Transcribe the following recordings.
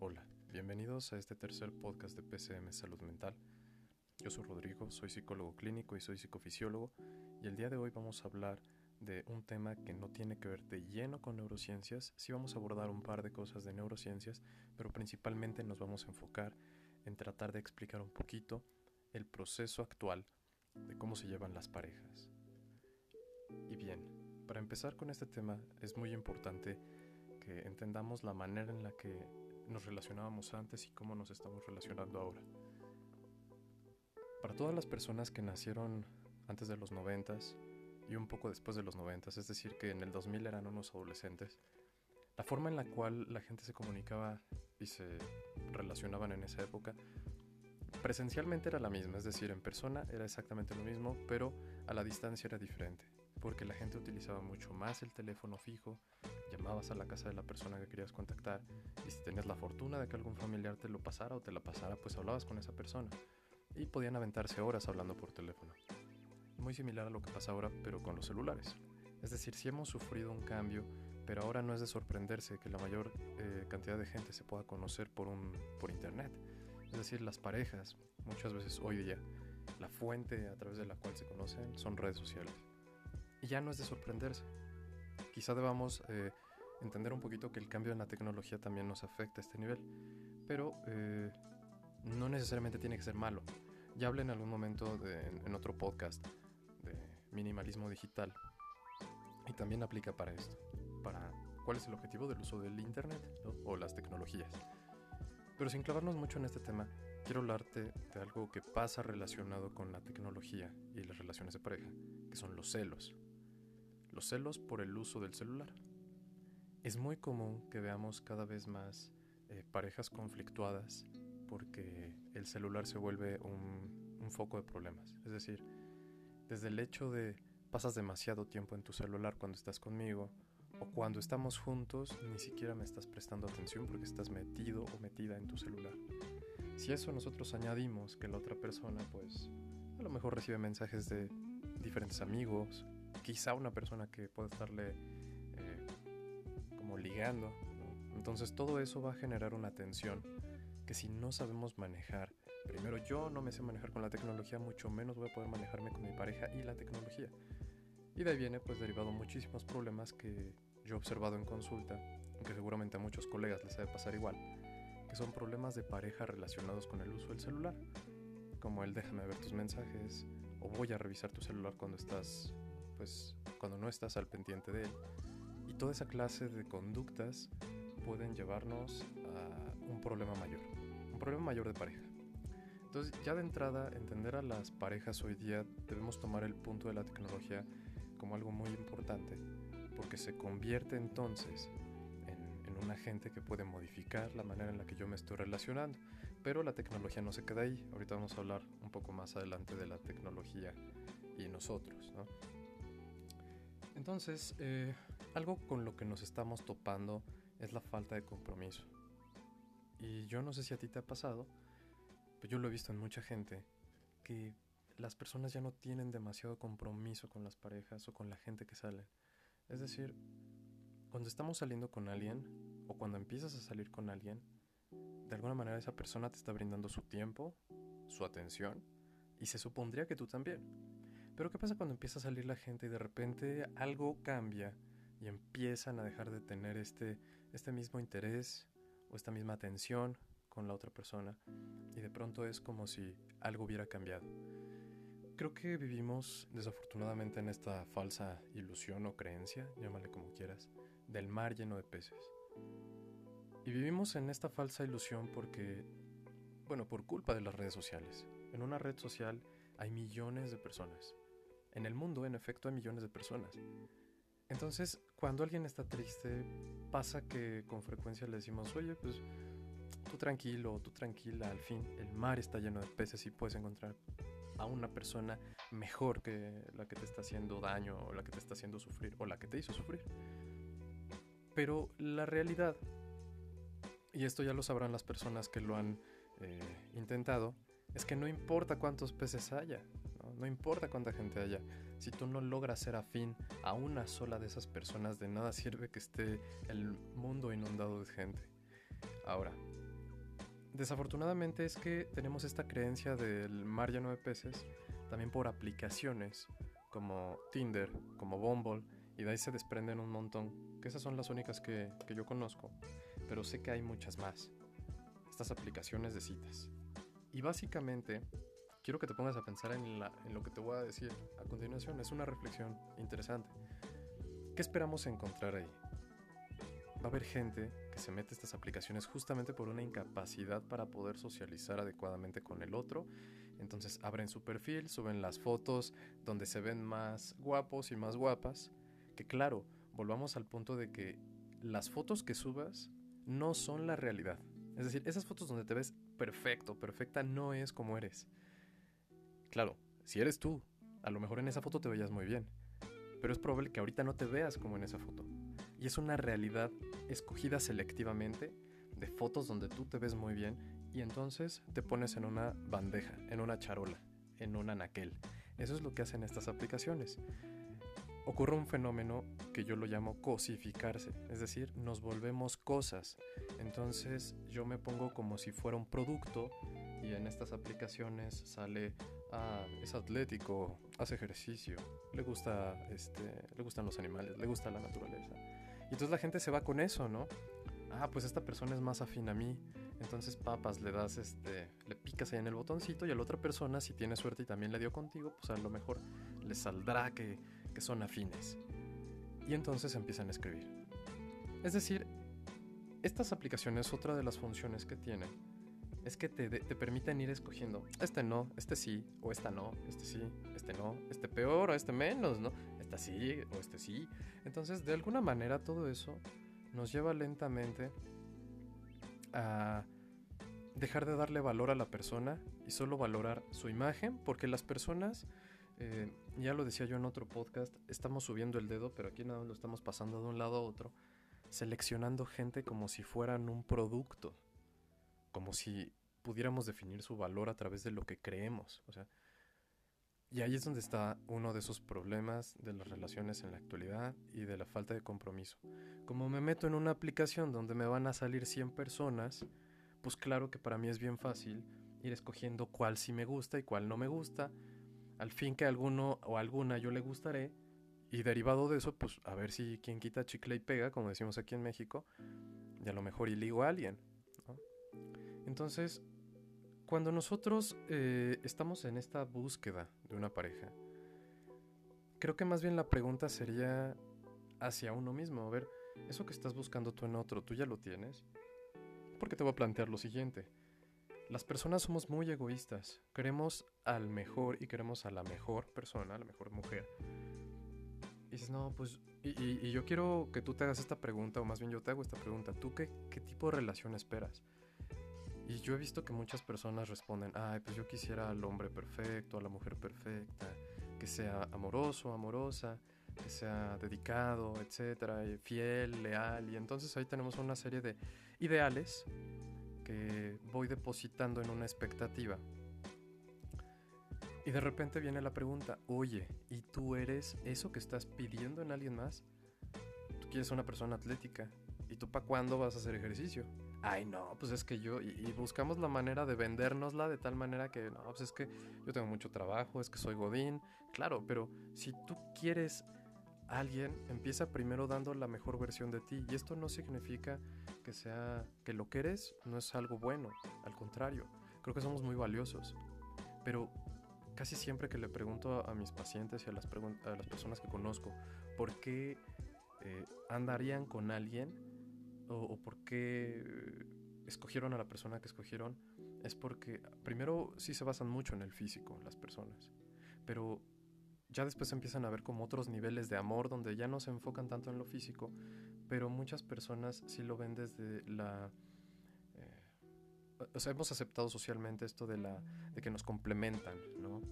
Hola, bienvenidos a este tercer podcast de PCM Salud Mental. Yo soy Rodrigo, soy psicólogo clínico y soy psicofisiólogo y el día de hoy vamos a hablar de un tema que no tiene que ver de lleno con neurociencias, sí vamos a abordar un par de cosas de neurociencias, pero principalmente nos vamos a enfocar en tratar de explicar un poquito el proceso actual de cómo se llevan las parejas. Y bien, para empezar con este tema es muy importante que entendamos la manera en la que nos relacionábamos antes y cómo nos estamos relacionando ahora. Para todas las personas que nacieron antes de los noventas y un poco después de los noventas, es decir, que en el 2000 eran unos adolescentes, la forma en la cual la gente se comunicaba y se relacionaban en esa época presencialmente era la misma, es decir, en persona era exactamente lo mismo, pero a la distancia era diferente, porque la gente utilizaba mucho más el teléfono fijo, llamabas a la casa de la persona que querías contactar y si tenías la fortuna de que algún familiar te lo pasara o te la pasara, pues hablabas con esa persona y podían aventarse horas hablando por teléfono. Muy similar a lo que pasa ahora, pero con los celulares. Es decir, si hemos sufrido un cambio, pero ahora no es de sorprenderse que la mayor eh, cantidad de gente se pueda conocer por, un, por internet. Es decir, las parejas, muchas veces hoy día, la fuente a través de la cual se conocen son redes sociales. Y ya no es de sorprenderse. Quizá debamos eh, entender un poquito que el cambio en la tecnología también nos afecta a este nivel, pero eh, no necesariamente tiene que ser malo. Ya hablé en algún momento en, otro podcast de minimalismo digital y también aplica para esto, para cuál es el objetivo del uso del Internet o las tecnologías. Pero sin clavarnos mucho en este tema, quiero hablarte de algo que pasa relacionado con la tecnología y las relaciones de pareja, que son los celos. Los celos por el uso del celular. Es muy común que veamos cada vez más eh, parejas conflictuadas porque el celular se vuelve un, un foco de problemas. Es decir, desde el hecho de pasas demasiado tiempo en tu celular cuando estás conmigo, o cuando estamos juntos ni siquiera me estás prestando atención porque estás metido o metida en tu celular. Si eso nosotros añadimos que la otra persona pues a lo mejor recibe mensajes de diferentes amigos, quizá una persona que puede estarle como ligando, entonces todo eso va a generar una tensión que si no sabemos manejar, primero yo no me sé manejar con la tecnología, mucho menos voy a poder manejarme con mi pareja y la tecnología. Y de ahí viene pues derivado muchísimos problemas que yo he observado en consulta, que seguramente a muchos colegas les debe pasar igual, que son problemas de pareja relacionados con el uso del celular, como el déjame ver tus mensajes o voy a revisar tu celular cuando estás pues cuando no estás al pendiente de él. Toda esa clase de conductas pueden llevarnos a un problema mayor, un problema mayor de pareja. Entonces, ya de entrada, entender a las parejas hoy día debemos tomar el punto de la tecnología como algo muy importante, porque se convierte entonces en, en, un agente que puede modificar la manera en la que yo me estoy relacionando. Pero la tecnología no se queda ahí. Ahorita vamos a hablar un poco más adelante de la tecnología y nosotros. ¿no? Entonces, eh, algo con lo que nos estamos topando es la falta de compromiso. Y yo no sé si a ti te ha pasado, pero yo lo he visto en mucha gente, que las personas ya no tienen demasiado compromiso con las parejas o con la gente que sale. Es decir, cuando estamos saliendo con alguien o cuando empiezas a salir con alguien, de alguna manera esa persona te está brindando su tiempo, su atención, y se supondría que tú también. Pero ¿qué pasa cuando empieza a salir la gente y de repente algo cambia y empiezan a dejar de tener este, este mismo interés o esta misma atención con la otra persona y de pronto es como si algo hubiera cambiado. Creo que vivimos desafortunadamente en esta falsa ilusión o creencia, llámale como quieras, del mar lleno de peces. Y vivimos en esta falsa ilusión porque, bueno, por culpa de las redes sociales. En una red social hay millones de personas. En el mundo, en efecto, hay millones de personas. Entonces, cuando alguien está triste, pasa que con frecuencia le decimos, oye, pues tú tranquilo, tú tranquila, al fin el mar está lleno de peces y puedes encontrar a una persona mejor que la que te está haciendo daño o la que te está haciendo sufrir o la que te hizo sufrir. Pero la realidad, y esto ya lo sabrán las personas que lo han eh, intentado, es que no importa cuántos peces haya, ¿no? importa cuánta gente haya, si tú no logras ser afín a una sola de esas personas, de nada sirve que esté el mundo inundado de gente. Ahora, desafortunadamente es que tenemos esta creencia del mar lleno de peces también por aplicaciones como Tinder, como Bumble, y de ahí se desprenden un montón, que esas son las únicas que, que yo conozco, pero sé que hay muchas más, estas aplicaciones de citas. Y básicamente, quiero que te pongas a pensar en, en lo que te voy a decir a continuación, es una reflexión interesante. ¿Qué esperamos encontrar ahí? Va a haber gente que se mete a estas aplicaciones justamente por una incapacidad para poder socializar adecuadamente con el otro. Entonces abren su perfil, suben las fotos donde se ven más guapos y más guapas. Que claro, volvamos al punto de que las fotos que subas no son la realidad. Es decir, esas fotos donde te ves perfecto, perfecta, no es como eres. Claro, si eres tú, a lo mejor en esa foto te veías muy bien, pero es probable que ahorita no te veas como en esa foto. Y es una realidad escogida selectivamente de fotos donde tú te ves muy bien y entonces te pones en una bandeja, en una charola, en un anaquel. Eso es lo que hacen estas aplicaciones. Ocurre un fenómeno que yo lo llamo cosificarse, es decir, nos volvemos cosas. Entonces yo me pongo como si fuera un producto y en estas aplicaciones sale ah, es atlético, hace ejercicio, le gusta este, le gustan los animales, le gusta la naturaleza. Y entonces la gente se va con eso, ¿no? Ah, pues esta persona es más afín a mí. Entonces, papas, le das este, le picas ahí en el botoncito y a la otra persona, si tiene suerte y también le dio contigo, pues a lo mejor le saldrá que, que son afines. Y entonces empiezan a escribir. Es decir, estas aplicaciones, otra de las funciones que tienen, es que te, te, permiten ir escogiendo, este no, este sí, o esta no, este sí, este no, este peor o este menos, ¿no? Esta sí o este sí. Entonces, de alguna manera todo eso nos lleva lentamente a dejar de darle valor a la persona y solo valorar su imagen, porque las personas, eh, ya lo decía yo en otro podcast, estamos subiendo el dedo, pero aquí nada lo estamos pasando de un lado a otro, seleccionando gente como si fueran un producto, como si pudiéramos definir su valor a través de lo que creemos. O sea, y ahí es donde está uno de esos problemas de las relaciones en la actualidad y de la falta de compromiso. Como me meto en una aplicación donde me van a salir 100 personas, pues claro que para mí es bien fácil ir escogiendo cuál sí me gusta y cuál no me gusta. Al fin que alguno o alguna yo le gustaré. Y derivado de eso, pues a ver si quien quita chicle y pega, como decimos aquí en México, y a lo mejor y ligo a alguien. Entonces, cuando nosotros eh, estamos en esta búsqueda de una pareja, creo que más bien la pregunta sería hacia uno mismo. A ver, eso que estás buscando tú en otro, ¿tú ya lo tienes? Porque te voy a plantear lo siguiente. Las personas somos muy egoístas. Queremos al mejor y queremos a la mejor persona, a la mejor mujer. Y no, pues, y, yo quiero que tú te hagas esta pregunta, o más bien yo te hago esta pregunta. ¿Tú qué tipo de relación esperas? Y yo he visto que muchas personas responden, ay, pues yo quisiera al hombre perfecto, a la mujer perfecta, que sea amoroso, amorosa, que sea dedicado, etcétera, fiel, leal. Y entonces ahí tenemos una serie de ideales que voy depositando en una expectativa. Y de repente viene la pregunta, oye, ¿y tú eres eso que estás pidiendo en alguien más? Tú quieres una persona atlética. ¿Y tú para cuándo vas a hacer ejercicio? Ay no, pues es que yo, y, buscamos la manera de vendérnosla de tal manera que, no, pues es que yo tengo mucho trabajo, es que soy Godín, claro, pero si tú quieres a alguien, empieza primero dando la mejor versión de ti, y esto no significa que sea, que lo que eres no es algo bueno, al contrario, creo que somos muy valiosos, pero casi siempre que le pregunto a, mis pacientes y a las, a las personas que conozco, ¿por qué eh, andarían con alguien? O, por qué escogieron a la persona que escogieron es porque primero sí se basan mucho en el físico las personas, pero ya después empiezan a ver como otros niveles de amor donde ya no se enfocan tanto en lo físico, pero muchas personas sí lo ven desde la... Eh, o sea, hemos aceptado socialmente esto de, la, de que nos complementan, ¿no?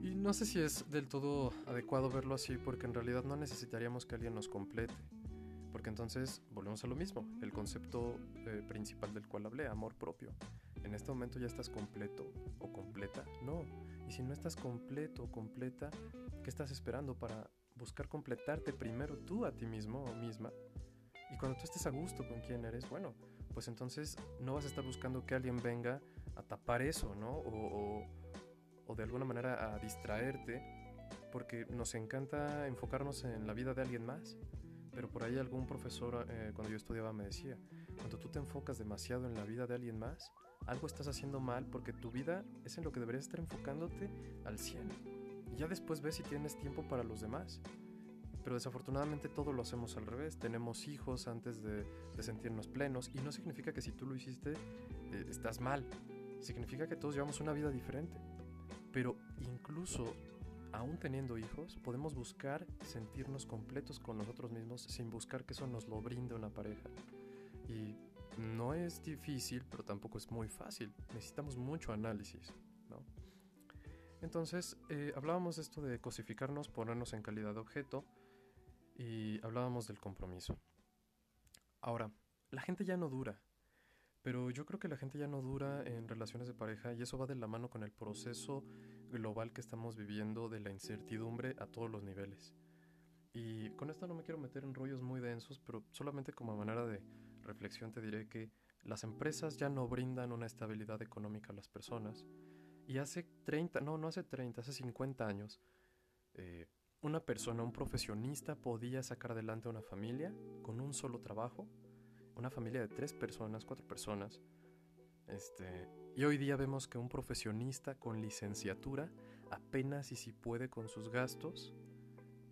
Y no sé si es del todo adecuado verlo así porque en realidad no necesitaríamos que alguien nos complete porque entonces volvemos a lo mismo, el concepto eh, principal del cual hablé, amor propio. En este momento ya estás completo o completa, no. Y si no estás completo o completa, ¿qué estás esperando para buscar completarte primero tú a ti mismo o misma? Y cuando tú estés a gusto con quién eres, bueno, pues entonces no vas a estar buscando que alguien venga a tapar eso, ¿no? O, o, de alguna manera a distraerte, porque nos encanta enfocarnos en la vida de alguien más. Pero por ahí algún profesor eh, cuando yo estudiaba me decía, cuando tú te enfocas demasiado en la vida de alguien más, algo estás haciendo mal porque tu vida es en lo que deberías estar enfocándote al 100. Y ya después ves si tienes tiempo para los demás. Pero desafortunadamente todo lo hacemos al revés. Tenemos hijos antes de, sentirnos plenos y no significa que si tú lo hiciste eh, estás mal. Significa que todos llevamos una vida diferente. Pero incluso aún teniendo hijos, podemos buscar sentirnos completos con nosotros mismos sin buscar que eso nos lo brinde una pareja. Y no es difícil, pero tampoco es muy fácil. Necesitamos mucho análisis, ¿no? Entonces, eh, hablábamos de esto de cosificarnos, ponernos en calidad de objeto y hablábamos del compromiso. Ahora, la gente ya no dura, pero yo creo que la gente ya no dura en relaciones de pareja y eso va de la mano con el proceso global que estamos viviendo de la incertidumbre a todos los niveles. Y con esto no me quiero meter en rollos muy densos, pero solamente como manera de reflexión te diré que las empresas ya no brindan una estabilidad económica a las personas. Y hace 30, no, no hace 30, hace 50 años, eh, una persona, un profesionista podía sacar adelante una familia con un solo trabajo, una familia de tres personas, cuatro personas. Este, y hoy día vemos que un profesionista con licenciatura apenas y si puede con sus gastos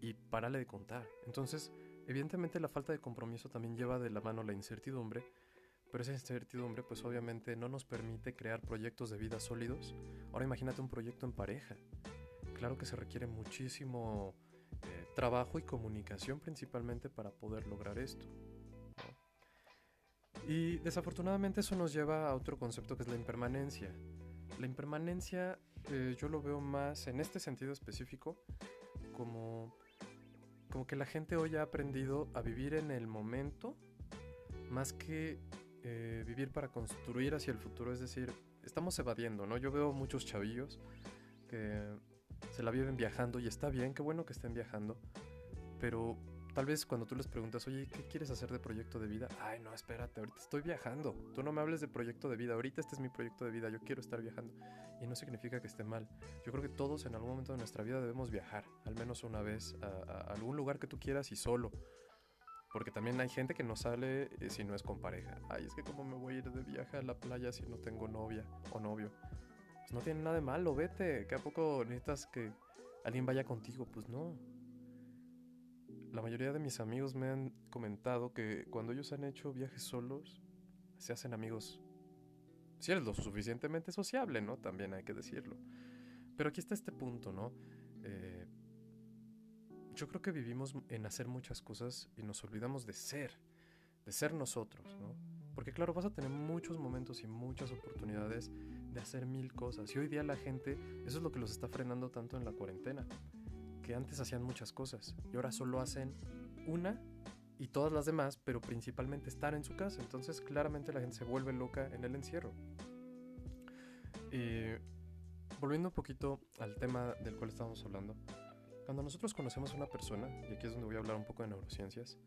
y párale de contar. Entonces, evidentemente la falta de compromiso también lleva de la mano la incertidumbre, pero esa incertidumbre pues obviamente no nos permite crear proyectos de vida sólidos. Ahora imagínate un proyecto en pareja claro que se requiere muchísimo eh, trabajo y comunicación principalmente para poder lograr esto. Y desafortunadamente eso nos lleva a otro concepto que es la impermanencia. La impermanencia eh, yo lo veo más en este sentido específico como, como que la gente hoy ha aprendido a vivir en el momento más que eh, vivir para construir hacia el futuro. Es decir, estamos evadiendo, ¿no? Yo veo muchos chavillos que se la viven viajando y está bien, qué bueno que estén viajando, pero tal vez cuando tú les preguntas, oye, ¿qué quieres hacer de proyecto de vida? Ay, no, espérate, ahorita estoy viajando, tú no me hables de proyecto de vida, ahorita este es mi proyecto de vida, yo quiero estar viajando. Y no significa que esté mal. Yo creo que todos en algún momento de nuestra vida debemos viajar, al menos una vez, a, algún lugar que tú quieras y solo. Porque también hay gente que no sale eh, si no es con pareja. Ay, es que cómo me voy a ir de viaje a la playa si no tengo novia o novio no tiene nada de malo, vete. ¿Que a poco necesitas que alguien vaya contigo? Pues no. La mayoría de mis amigos me han comentado que cuando ellos han hecho viajes solos, se hacen amigos. Si eres lo suficientemente sociable, ¿no? También hay que decirlo. Pero aquí está este punto, ¿no? Eh, yo creo que vivimos en hacer muchas cosas y nos olvidamos de ser, de ser nosotros, ¿no? Porque claro, vas a tener muchos momentos y muchas oportunidades de hacer mil cosas. Y hoy día la gente, eso es lo que los está frenando tanto en la cuarentena. Que antes hacían muchas cosas y ahora solo hacen una y todas las demás, pero principalmente estar en su casa. Entonces claramente la gente se vuelve loca en el encierro. Y volviendo un poquito al tema del cual estábamos hablando, cuando nosotros conocemos a una persona, y aquí es donde voy a hablar un poco de neurociencias,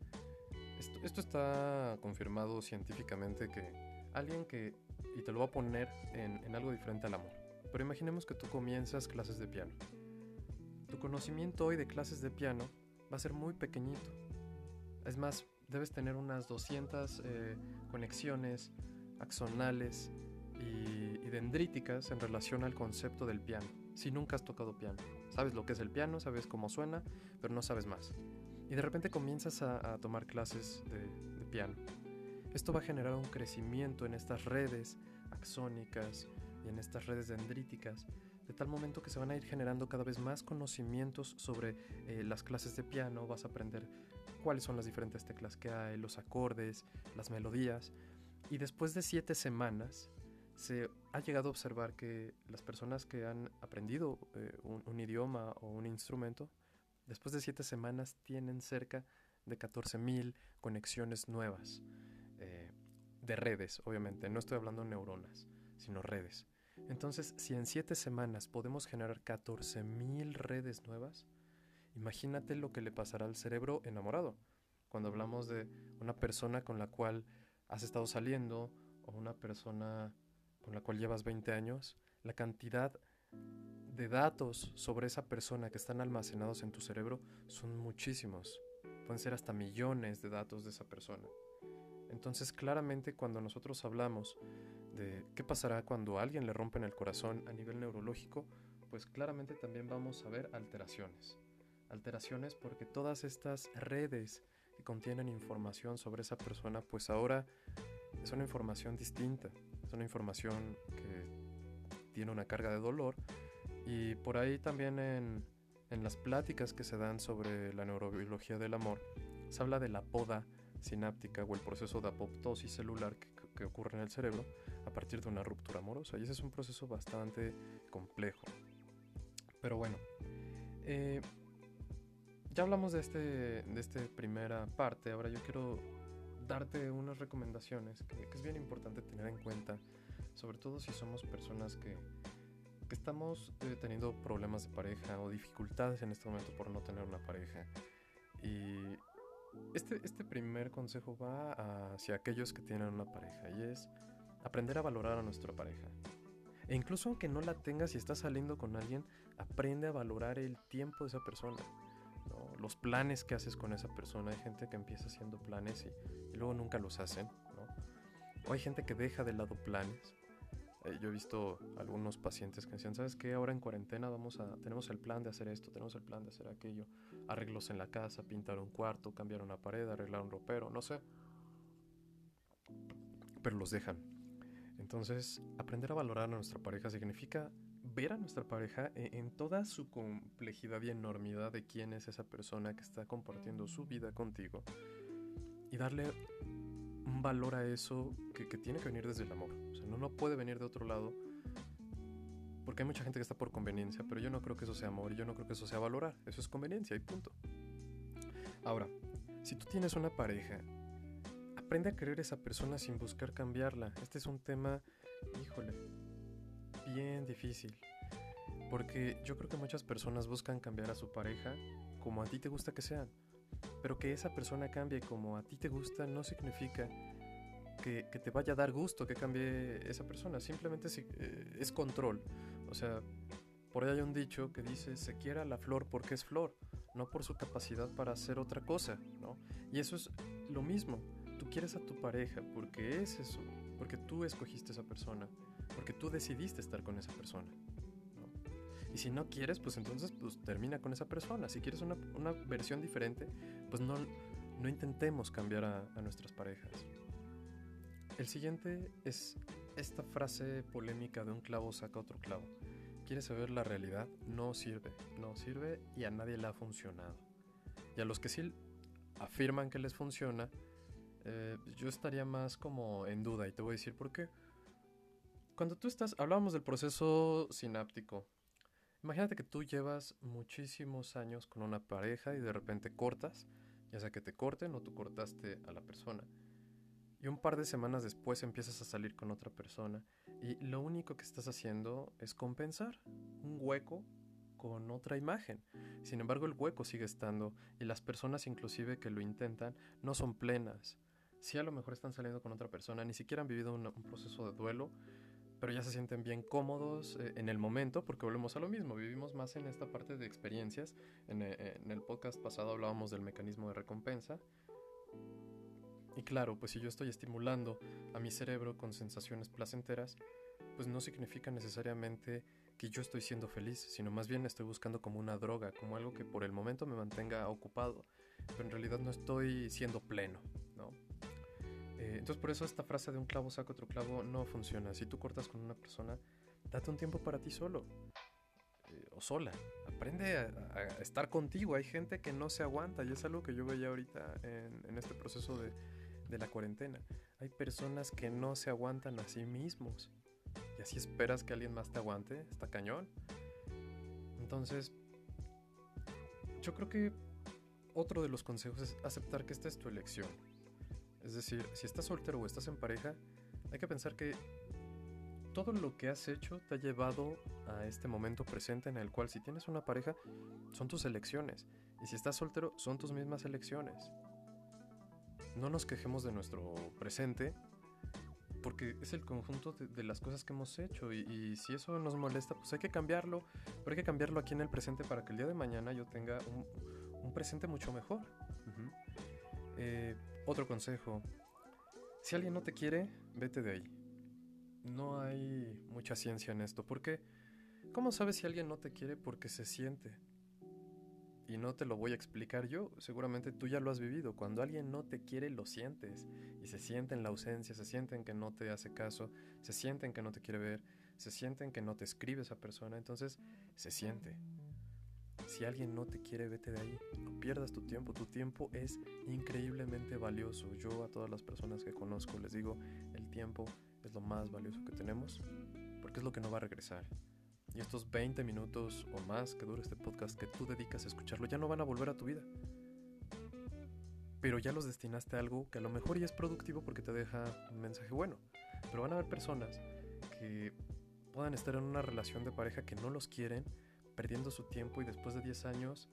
esto está confirmado científicamente que alguien que y te lo voy a poner en, algo diferente al amor. Pero imaginemos que tú comienzas clases de piano. Tu conocimiento hoy de clases de piano va a ser muy pequeñito. Es más, debes tener unas 200 eh, conexiones axonales y, y, dendríticas en relación al concepto del piano. Si nunca has tocado piano, sabes lo que es el piano, sabes cómo suena, pero no sabes más. Y de repente comienzas a, tomar clases de piano esto va a generar un crecimiento en estas redes axónicas y en estas redes dendríticas, de tal momento que se van a ir generando cada vez más conocimientos sobre eh, las clases de piano, vas a aprender cuáles son las diferentes teclas que hay, los acordes, las melodías, y después de siete semanas se ha llegado a observar que las personas que han aprendido eh, un, idioma o un instrumento, después de siete semanas tienen cerca de 14.000 conexiones nuevas. Eh, de redes, obviamente, no estoy hablando de neuronas, sino redes. Entonces, si en siete semanas podemos generar 14.000 redes nuevas, imagínate lo que le pasará al cerebro enamorado. Cuando hablamos de una persona con la cual has estado saliendo o una persona con la cual llevas 20 años, la cantidad de datos sobre esa persona que están almacenados en tu cerebro son muchísimos. Pueden ser hasta millones de datos de esa persona. Entonces claramente cuando nosotros hablamos de qué pasará cuando alguien le rompen el corazón a nivel neurológico, pues claramente también vamos a ver alteraciones. Alteraciones porque todas estas redes que contienen información sobre esa persona, pues ahora es una información distinta, es una información que tiene una carga de dolor y por ahí también en, las pláticas que se dan sobre la neurobiología del amor, se habla de la poda sináptica o el proceso de apoptosis celular que, ocurre en el cerebro a partir de una ruptura amorosa. Y ese es un proceso bastante complejo. Pero bueno, eh, ya hablamos de esta de este primera parte. Ahora yo quiero darte unas recomendaciones que, que es bien importante tener en cuenta, sobre todo si somos personas que, que estamos eh, teniendo problemas de pareja o dificultades en este momento por no tener una pareja. Y este, este primer consejo va hacia aquellos que tienen una pareja y es aprender a valorar a nuestra pareja. E incluso aunque no la tengas y estás saliendo con alguien, aprende a valorar el tiempo de esa persona. Los planes que haces con esa persona. Hay gente que empieza haciendo planes y, y luego nunca los hacen. O hay gente que deja de lado planes eh, yo he visto algunos pacientes que decían, ¿sabes qué? Ahora en cuarentena vamos a, tenemos el plan de hacer esto, tenemos el plan de hacer aquello, arreglos en la casa, pintar un cuarto, cambiar una pared, arreglar un ropero, no sé. Pero los dejan. Entonces, aprender a valorar a nuestra pareja significa ver a nuestra pareja e, en toda su complejidad y enormidad de quién es esa persona que está compartiendo su vida contigo y darle un valor a eso que, tiene que venir desde el amor. O sea, no, no puede venir de otro lado. Porque hay mucha gente que está por conveniencia, pero yo no creo que eso sea amor y yo no creo que eso sea valorar. Eso es conveniencia y punto. Ahora, si tú tienes una pareja, aprende a querer a esa persona sin buscar cambiarla. Este es un tema, híjole, bien difícil. Porque yo creo que muchas personas buscan cambiar a su pareja como a ti te gusta que sean. Pero que esa persona cambie como a ti te gusta no significa que, te vaya a dar gusto que cambie esa persona. Simplemente eh, es control. O sea, por ahí hay un dicho que dice, se quiera la flor porque es flor, no por su capacidad para hacer otra cosa, ¿no? Y eso es lo mismo. Tú quieres a tu pareja porque es eso, porque tú escogiste a esa persona, porque tú decidiste estar con esa persona. Y si no quieres, pues entonces pues termina con esa persona. Si quieres una, una versión diferente, pues no, no intentemos cambiar a, a nuestras parejas. El siguiente es esta frase polémica de un clavo saca otro clavo. ¿Quieres saber la realidad? No sirve, no sirve y a nadie le ha funcionado. Y a los que sí afirman que les funciona, eh, yo estaría más como en duda y te voy a decir por qué. Cuando tú estás, hablábamos del proceso sináptico, Imagínate que tú llevas muchísimos años con una pareja y de repente cortas, ya sea que te corten o tú cortaste a la persona. Y un par de semanas después empiezas a salir con otra persona y lo único que estás haciendo es compensar un hueco con otra imagen. Sin embargo, el hueco sigue estando y las personas inclusive que lo intentan no son plenas. Si a lo mejor están saliendo con otra persona, ni siquiera han vivido un, un proceso de duelo, pero ya se sienten bien cómodos eh, en el momento porque volvemos a lo mismo, vivimos más en esta parte de experiencias. En, eh, en, el podcast pasado hablábamos del mecanismo de recompensa. Y claro, pues si yo estoy estimulando a mi cerebro con sensaciones placenteras, pues no significa necesariamente que yo estoy siendo feliz, sino más bien estoy buscando como una droga, como algo que por el momento me mantenga ocupado, pero en realidad no estoy siendo pleno, ¿no? Eh, entonces por eso esta frase de un clavo saca otro clavo no funciona. Si tú cortas con una persona, date un tiempo para ti solo eh, o sola. Aprende a, estar contigo. Hay gente que no se aguanta y es algo que yo veía ahorita en, este proceso de, de, la cuarentena. Hay personas que no se aguantan a sí mismos y así esperas que alguien más te aguante. Está cañón. Entonces, yo creo que otro de los consejos es aceptar que esta es tu elección es decir, si estás soltero o estás en pareja, hay que pensar que todo lo que has hecho te ha llevado a este momento presente en el cual si tienes una pareja, son tus elecciones. Y si estás soltero, son tus mismas elecciones. no nos quejemos de nuestro presente, porque es el conjunto de, las cosas que hemos hecho y, si eso nos molesta, pues hay que cambiarlo, pero hay que cambiarlo aquí en el presente para que el día de mañana yo tenga un, presente mucho mejor. Eh, otro consejo, si alguien no te quiere, vete de ahí. No hay mucha ciencia en esto, porque ¿cómo sabes si alguien no te quiere? Porque se siente y no te lo voy a explicar yo, seguramente tú ya lo has vivido. Cuando alguien no te quiere, lo sientes. Y se siente en la ausencia, se sienten que no te hace caso, se sienten que no te quiere ver, se sienten que no te escribe esa persona. Entonces, se siente. Si alguien no te quiere, vete de ahí. No pierdas tu tiempo. Tu tiempo es increíblemente valioso. Yo a todas las personas que conozco les digo, el tiempo es lo más valioso que tenemos porque es lo que no va a regresar. Y estos 20 minutos o más que dura este podcast que tú dedicas a escucharlo ya no van a volver a tu vida. Pero ya los destinaste a algo que a lo mejor ya es productivo porque te deja un mensaje bueno. Pero van a haber personas que puedan estar en una relación de pareja que no los quieren, perdiendo su tiempo y después de 10 años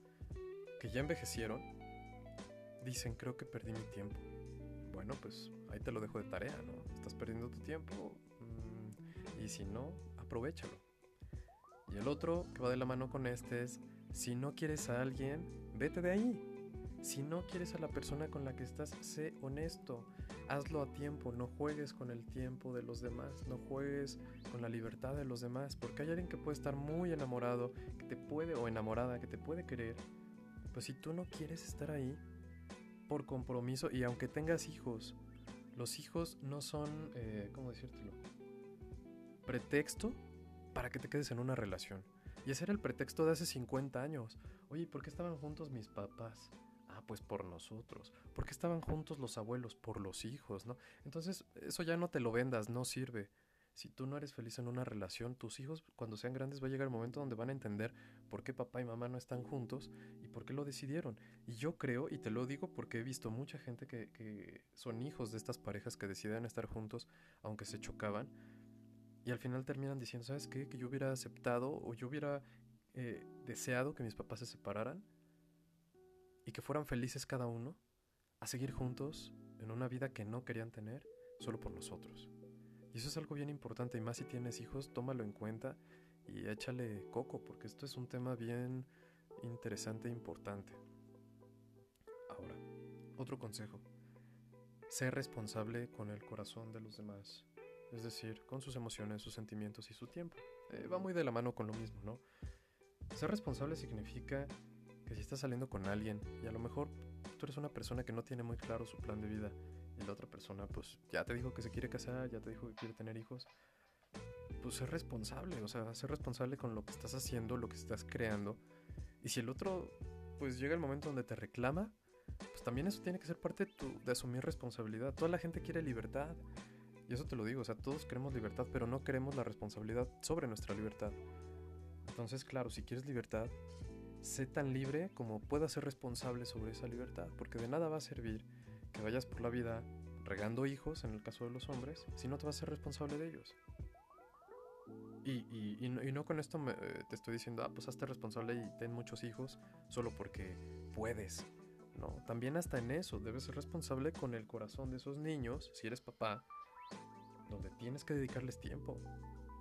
que ya envejecieron, dicen creo que perdí mi tiempo. Bueno, pues ahí te lo dejo de tarea, ¿no? Estás perdiendo tu tiempo mm, y si no, aprovechalo. Y el otro que va de la mano con este es, si no quieres a alguien, vete de ahí. Si no quieres a la persona con la que estás, sé honesto. Hazlo a tiempo, no juegues con el tiempo de los demás, no juegues con la libertad de los demás, porque hay alguien que puede estar muy enamorado, que te puede, o enamorada, que te puede querer. Pues si tú no quieres estar ahí, por compromiso, y aunque tengas hijos, los hijos no son, eh, ¿cómo decírtelo? Pretexto para que te quedes en una relación. Y ese era el pretexto de hace 50 años. Oye, ¿por qué estaban juntos mis papás? Pues por nosotros. ¿Por qué estaban juntos los abuelos? Por los hijos, ¿no? Entonces, eso ya no te lo vendas, no sirve. Si tú no eres feliz en una relación, tus hijos, cuando sean grandes, va a llegar el momento donde van a entender por qué papá y mamá no están juntos y por qué lo decidieron. Y yo creo, y te lo digo porque he visto mucha gente que, que son hijos de estas parejas que deciden estar juntos, aunque se chocaban, y al final terminan diciendo, ¿sabes qué? Que yo hubiera aceptado o yo hubiera eh, deseado que mis papás se separaran y que fueran felices cada uno a seguir juntos en una vida que no querían tener solo por nosotros. Y eso es algo bien importante y más si tienes hijos, tómalo en cuenta y échale coco porque esto es un tema bien interesante e importante. Ahora, otro consejo. Sé responsable con el corazón de los demás es decir, con sus emociones, sus sentimientos y su tiempo. Eh, va muy de la mano con lo mismo, ¿no? Ser responsable significa que si estás saliendo con alguien y a lo mejor tú eres una persona que no tiene muy claro su plan de vida y la otra persona pues ya te dijo que se quiere casar, ya te dijo que quiere tener hijos, pues ser responsable, o sea, ser responsable con lo que estás haciendo, lo que estás creando. Y si el otro pues llega el momento donde te reclama, pues también eso tiene que ser parte de, tu, de asumir responsabilidad. Toda la gente quiere libertad, y eso te lo digo, o sea, todos queremos libertad, pero no queremos la responsabilidad sobre nuestra libertad. Entonces, claro, si quieres libertad, sé tan libre como puedas ser responsable sobre esa libertad, porque de nada va a servir que vayas por la vida regando hijos, en el caso de los hombres, si no te vas a ser responsable de ellos. Y, y, no, con esto eh, te estoy diciendo, ah, pues hazte responsable y ten muchos hijos solo porque puedes. No, también hasta en eso debes ser responsable con el corazón de esos niños, si eres papá, donde tienes que dedicarles tiempo,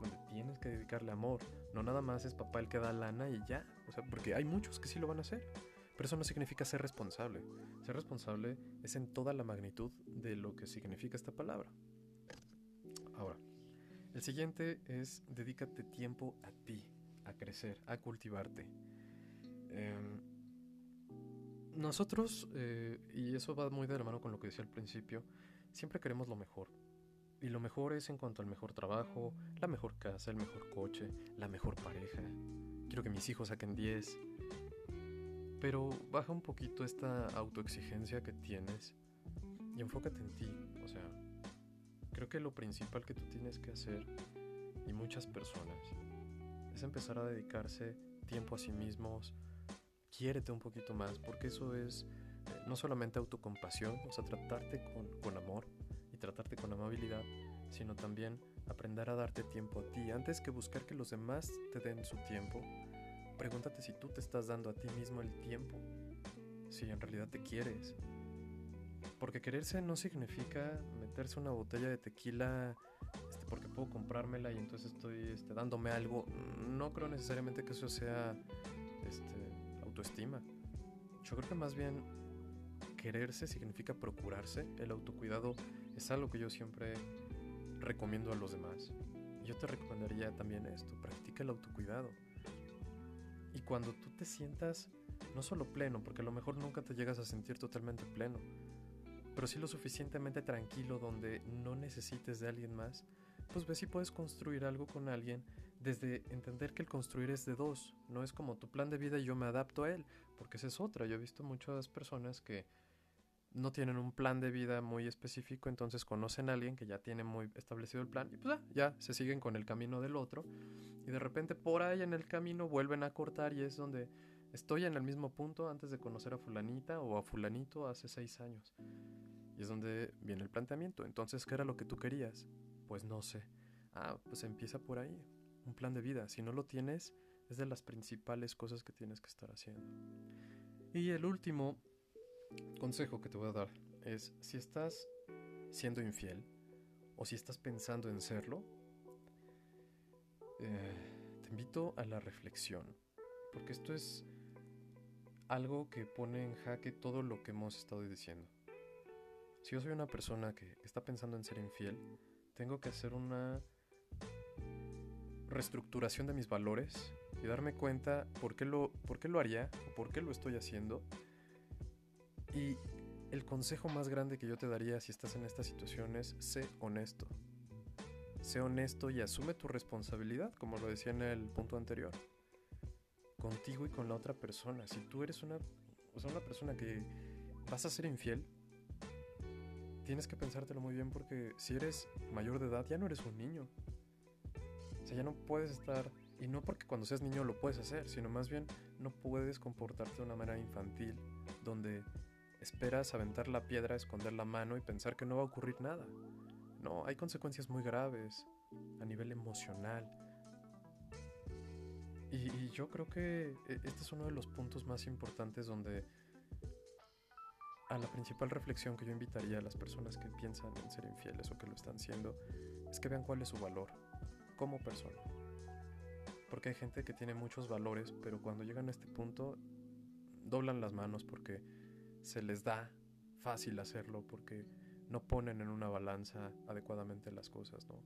donde tienes que dedicarle amor. No nada más es papá el que da lana y ya. O sea, porque hay muchos que sí lo van a hacer. Pero eso no significa ser responsable. Ser responsable es en toda la magnitud de lo que significa esta palabra. Ahora, el siguiente es dedícate tiempo a ti, a crecer, a cultivarte. Em, nosotros, eh, y eso va muy de la mano con lo que decía al principio, siempre queremos lo mejor. Y lo mejor es en cuanto al mejor trabajo, la mejor casa, el mejor coche, la mejor pareja. Quiero que mis hijos saquen 10. Pero baja un poquito esta autoexigencia que tienes y enfócate en ti. O sea, creo que lo principal que tú tienes que hacer, y muchas personas, es empezar a dedicarse tiempo a sí mismos. Quiérete un poquito más, porque eso es eh, no solamente autocompasión, o sea, tratarte con, con amor, tratarte con amabilidad, sino también aprender a darte tiempo a ti. Antes que buscar que los demás te den su tiempo, pregúntate si tú te estás dando a ti mismo el tiempo, si en realidad te quieres. Porque quererse no significa meterse una botella de tequila este, porque puedo comprármela y entonces estoy este, dándome algo. No creo necesariamente que eso sea este, autoestima. Yo creo que más bien quererse significa procurarse. El autocuidado es algo que yo siempre recomiendo a los demás. Yo te recomendaría también esto, practica el autocuidado. Y cuando tú te sientas no solo pleno, porque a lo mejor nunca te llegas a sentir totalmente pleno, pero sí lo suficientemente tranquilo donde no necesites de alguien más, pues ve si puedes construir algo con alguien desde entender que el construir es de dos, no es como tu plan de vida y yo me adapto a él, porque esa es otra. Yo he visto muchas personas que no tienen un plan de vida muy específico, entonces conocen a alguien que ya tiene muy establecido el plan y pues ah, ya se siguen con el camino del otro y de repente por ahí en el camino vuelven a cortar y es donde estoy en el mismo punto antes de conocer a fulanita o a fulanito hace seis años. Y es donde viene el planteamiento. Entonces, ¿qué era lo que tú querías? Pues no sé. Ah, pues empieza por ahí. Un plan de vida. Si no lo tienes, es de las principales cosas que tienes que estar haciendo. Y el último consejo que te voy a dar es si estás siendo infiel o si estás pensando en serlo, eh, te invito a la reflexión, porque esto es algo que pone en jaque todo lo que hemos estado diciendo. Si yo soy una persona que está pensando en ser infiel, tengo que hacer una reestructuración de mis valores y darme cuenta por qué lo, por qué lo haría o por qué lo estoy haciendo y el consejo más grande que yo te daría si estás en esta situación es sé honesto. Sé honesto y asume tu responsabilidad, como lo decía en el punto anterior. Contigo y con la otra persona. Si tú eres una, una persona que vas a ser infiel, tienes que pensártelo muy bien porque si eres mayor de edad ya no eres un niño. O sea, ya no puedes estar, y no porque cuando seas niño lo puedes hacer, sino más bien no puedes comportarte de una manera infantil, donde esperas aventar la piedra, esconder la mano y pensar que no va a ocurrir nada. No, hay consecuencias muy graves a nivel emocional. Y, yo creo que e, este es uno de los puntos más importantes donde a la principal reflexión que yo invitaría a las personas que piensan en ser infieles o que lo están siendo es que vean cuál es su valor como persona. Porque hay gente que tiene muchos valores, pero cuando llegan a este punto doblan las manos porque se les da fácil hacerlo porque no ponen en una balanza adecuadamente las cosas, ¿no?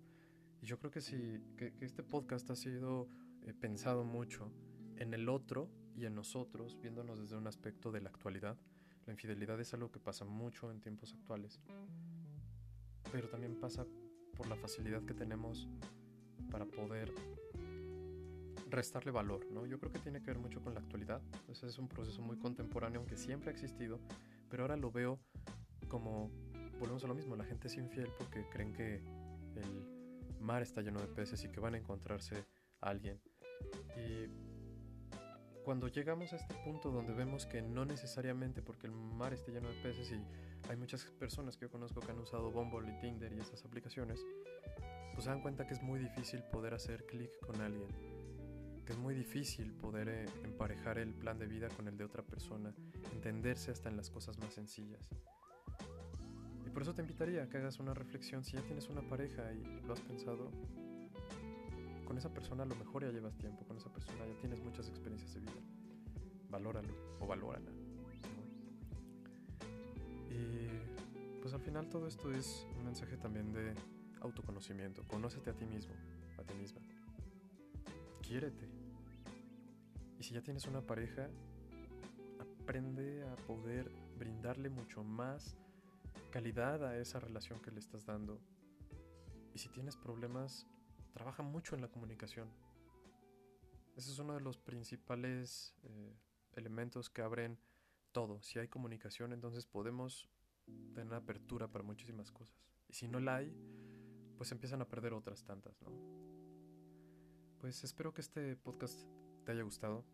Y yo creo que sí, que, este podcast ha sido eh, pensado mucho en el otro y en nosotros, viéndonos desde un aspecto de la actualidad. La infidelidad es algo que pasa mucho en tiempos actuales, pero también pasa por la facilidad que tenemos para poder restarle valor, ¿no? Yo creo que tiene que ver mucho con la actualidad. Ese es un proceso muy contemporáneo, aunque siempre ha existido, pero ahora lo veo como, volvemos a lo mismo, la gente es infiel porque creen que el mar está lleno de peces y que van a encontrarse a alguien. Y cuando llegamos a este punto donde vemos que no necesariamente porque el mar esté lleno de peces y hay muchas personas que yo conozco que han usado Bumble y Tinder y esas aplicaciones, pues se dan cuenta que es muy difícil poder hacer clic con alguien que es muy difícil poder eh, emparejar el plan de vida con el de otra persona, entenderse hasta en las cosas más sencillas. Por eso te invitaría a que hagas una reflexión si ya tienes una pareja y lo has pensado. Con esa persona a lo mejor ya llevas tiempo, con esa persona ya tienes muchas experiencias de vida. Valóralo o valórala. Y pues al final todo esto es un mensaje también de autoconocimiento. Conócete a ti mismo, a ti misma. Quiérete. Y si ya tienes una pareja, aprende a poder brindarle mucho más calidad a esa relación que le estás dando. Y si tienes problemas, trabaja mucho en la comunicación. Ese es uno de los principales eh, elementos que abren todo. Si hay comunicación, entonces podemos tener apertura para muchísimas cosas. Y si no la hay, pues empiezan a perder otras tantas, ¿no? Pues espero que este podcast te haya gustado.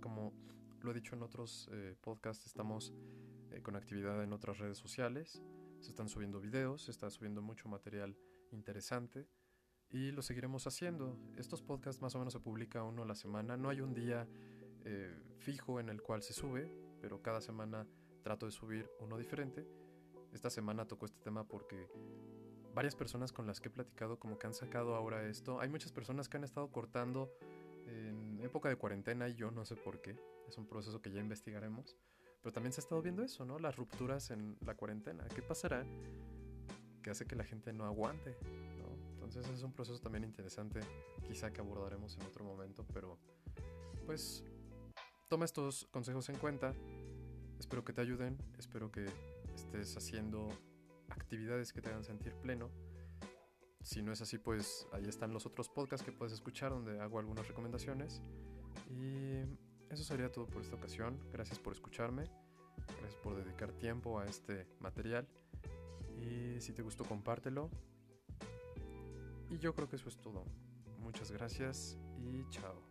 Como lo he dicho en otros eh, podcasts, estamos eh, con actividad en otras redes sociales. Se están subiendo videos, se está subiendo mucho material interesante y lo seguiremos haciendo. Estos podcasts más o menos se publica uno a la semana. No hay un día eh, fijo en el cual se sube, pero cada semana trato de subir uno diferente. Esta semana tocó este tema porque varias personas con las que he platicado como que han sacado ahora esto. Hay muchas personas que han estado cortando en época de cuarentena y yo no sé por qué. Es un proceso que ya investigaremos. Pero también se ha estado viendo eso, ¿no? Las rupturas en la cuarentena. ¿Qué pasará? Que hace que la gente no aguante, ¿no? Entonces es un proceso también interesante, quizá que abordaremos en otro momento, pero pues toma estos consejos en cuenta. Espero que te ayuden, espero que estés haciendo actividades que te hagan sentir pleno. Si no es así, pues ahí están los otros podcasts que puedes escuchar donde hago algunas recomendaciones. Y eso sería todo por esta ocasión. Gracias por escucharme. Gracias por dedicar tiempo a este material. Y si te gustó, compártelo. Y yo creo que eso es todo. Muchas gracias y chao.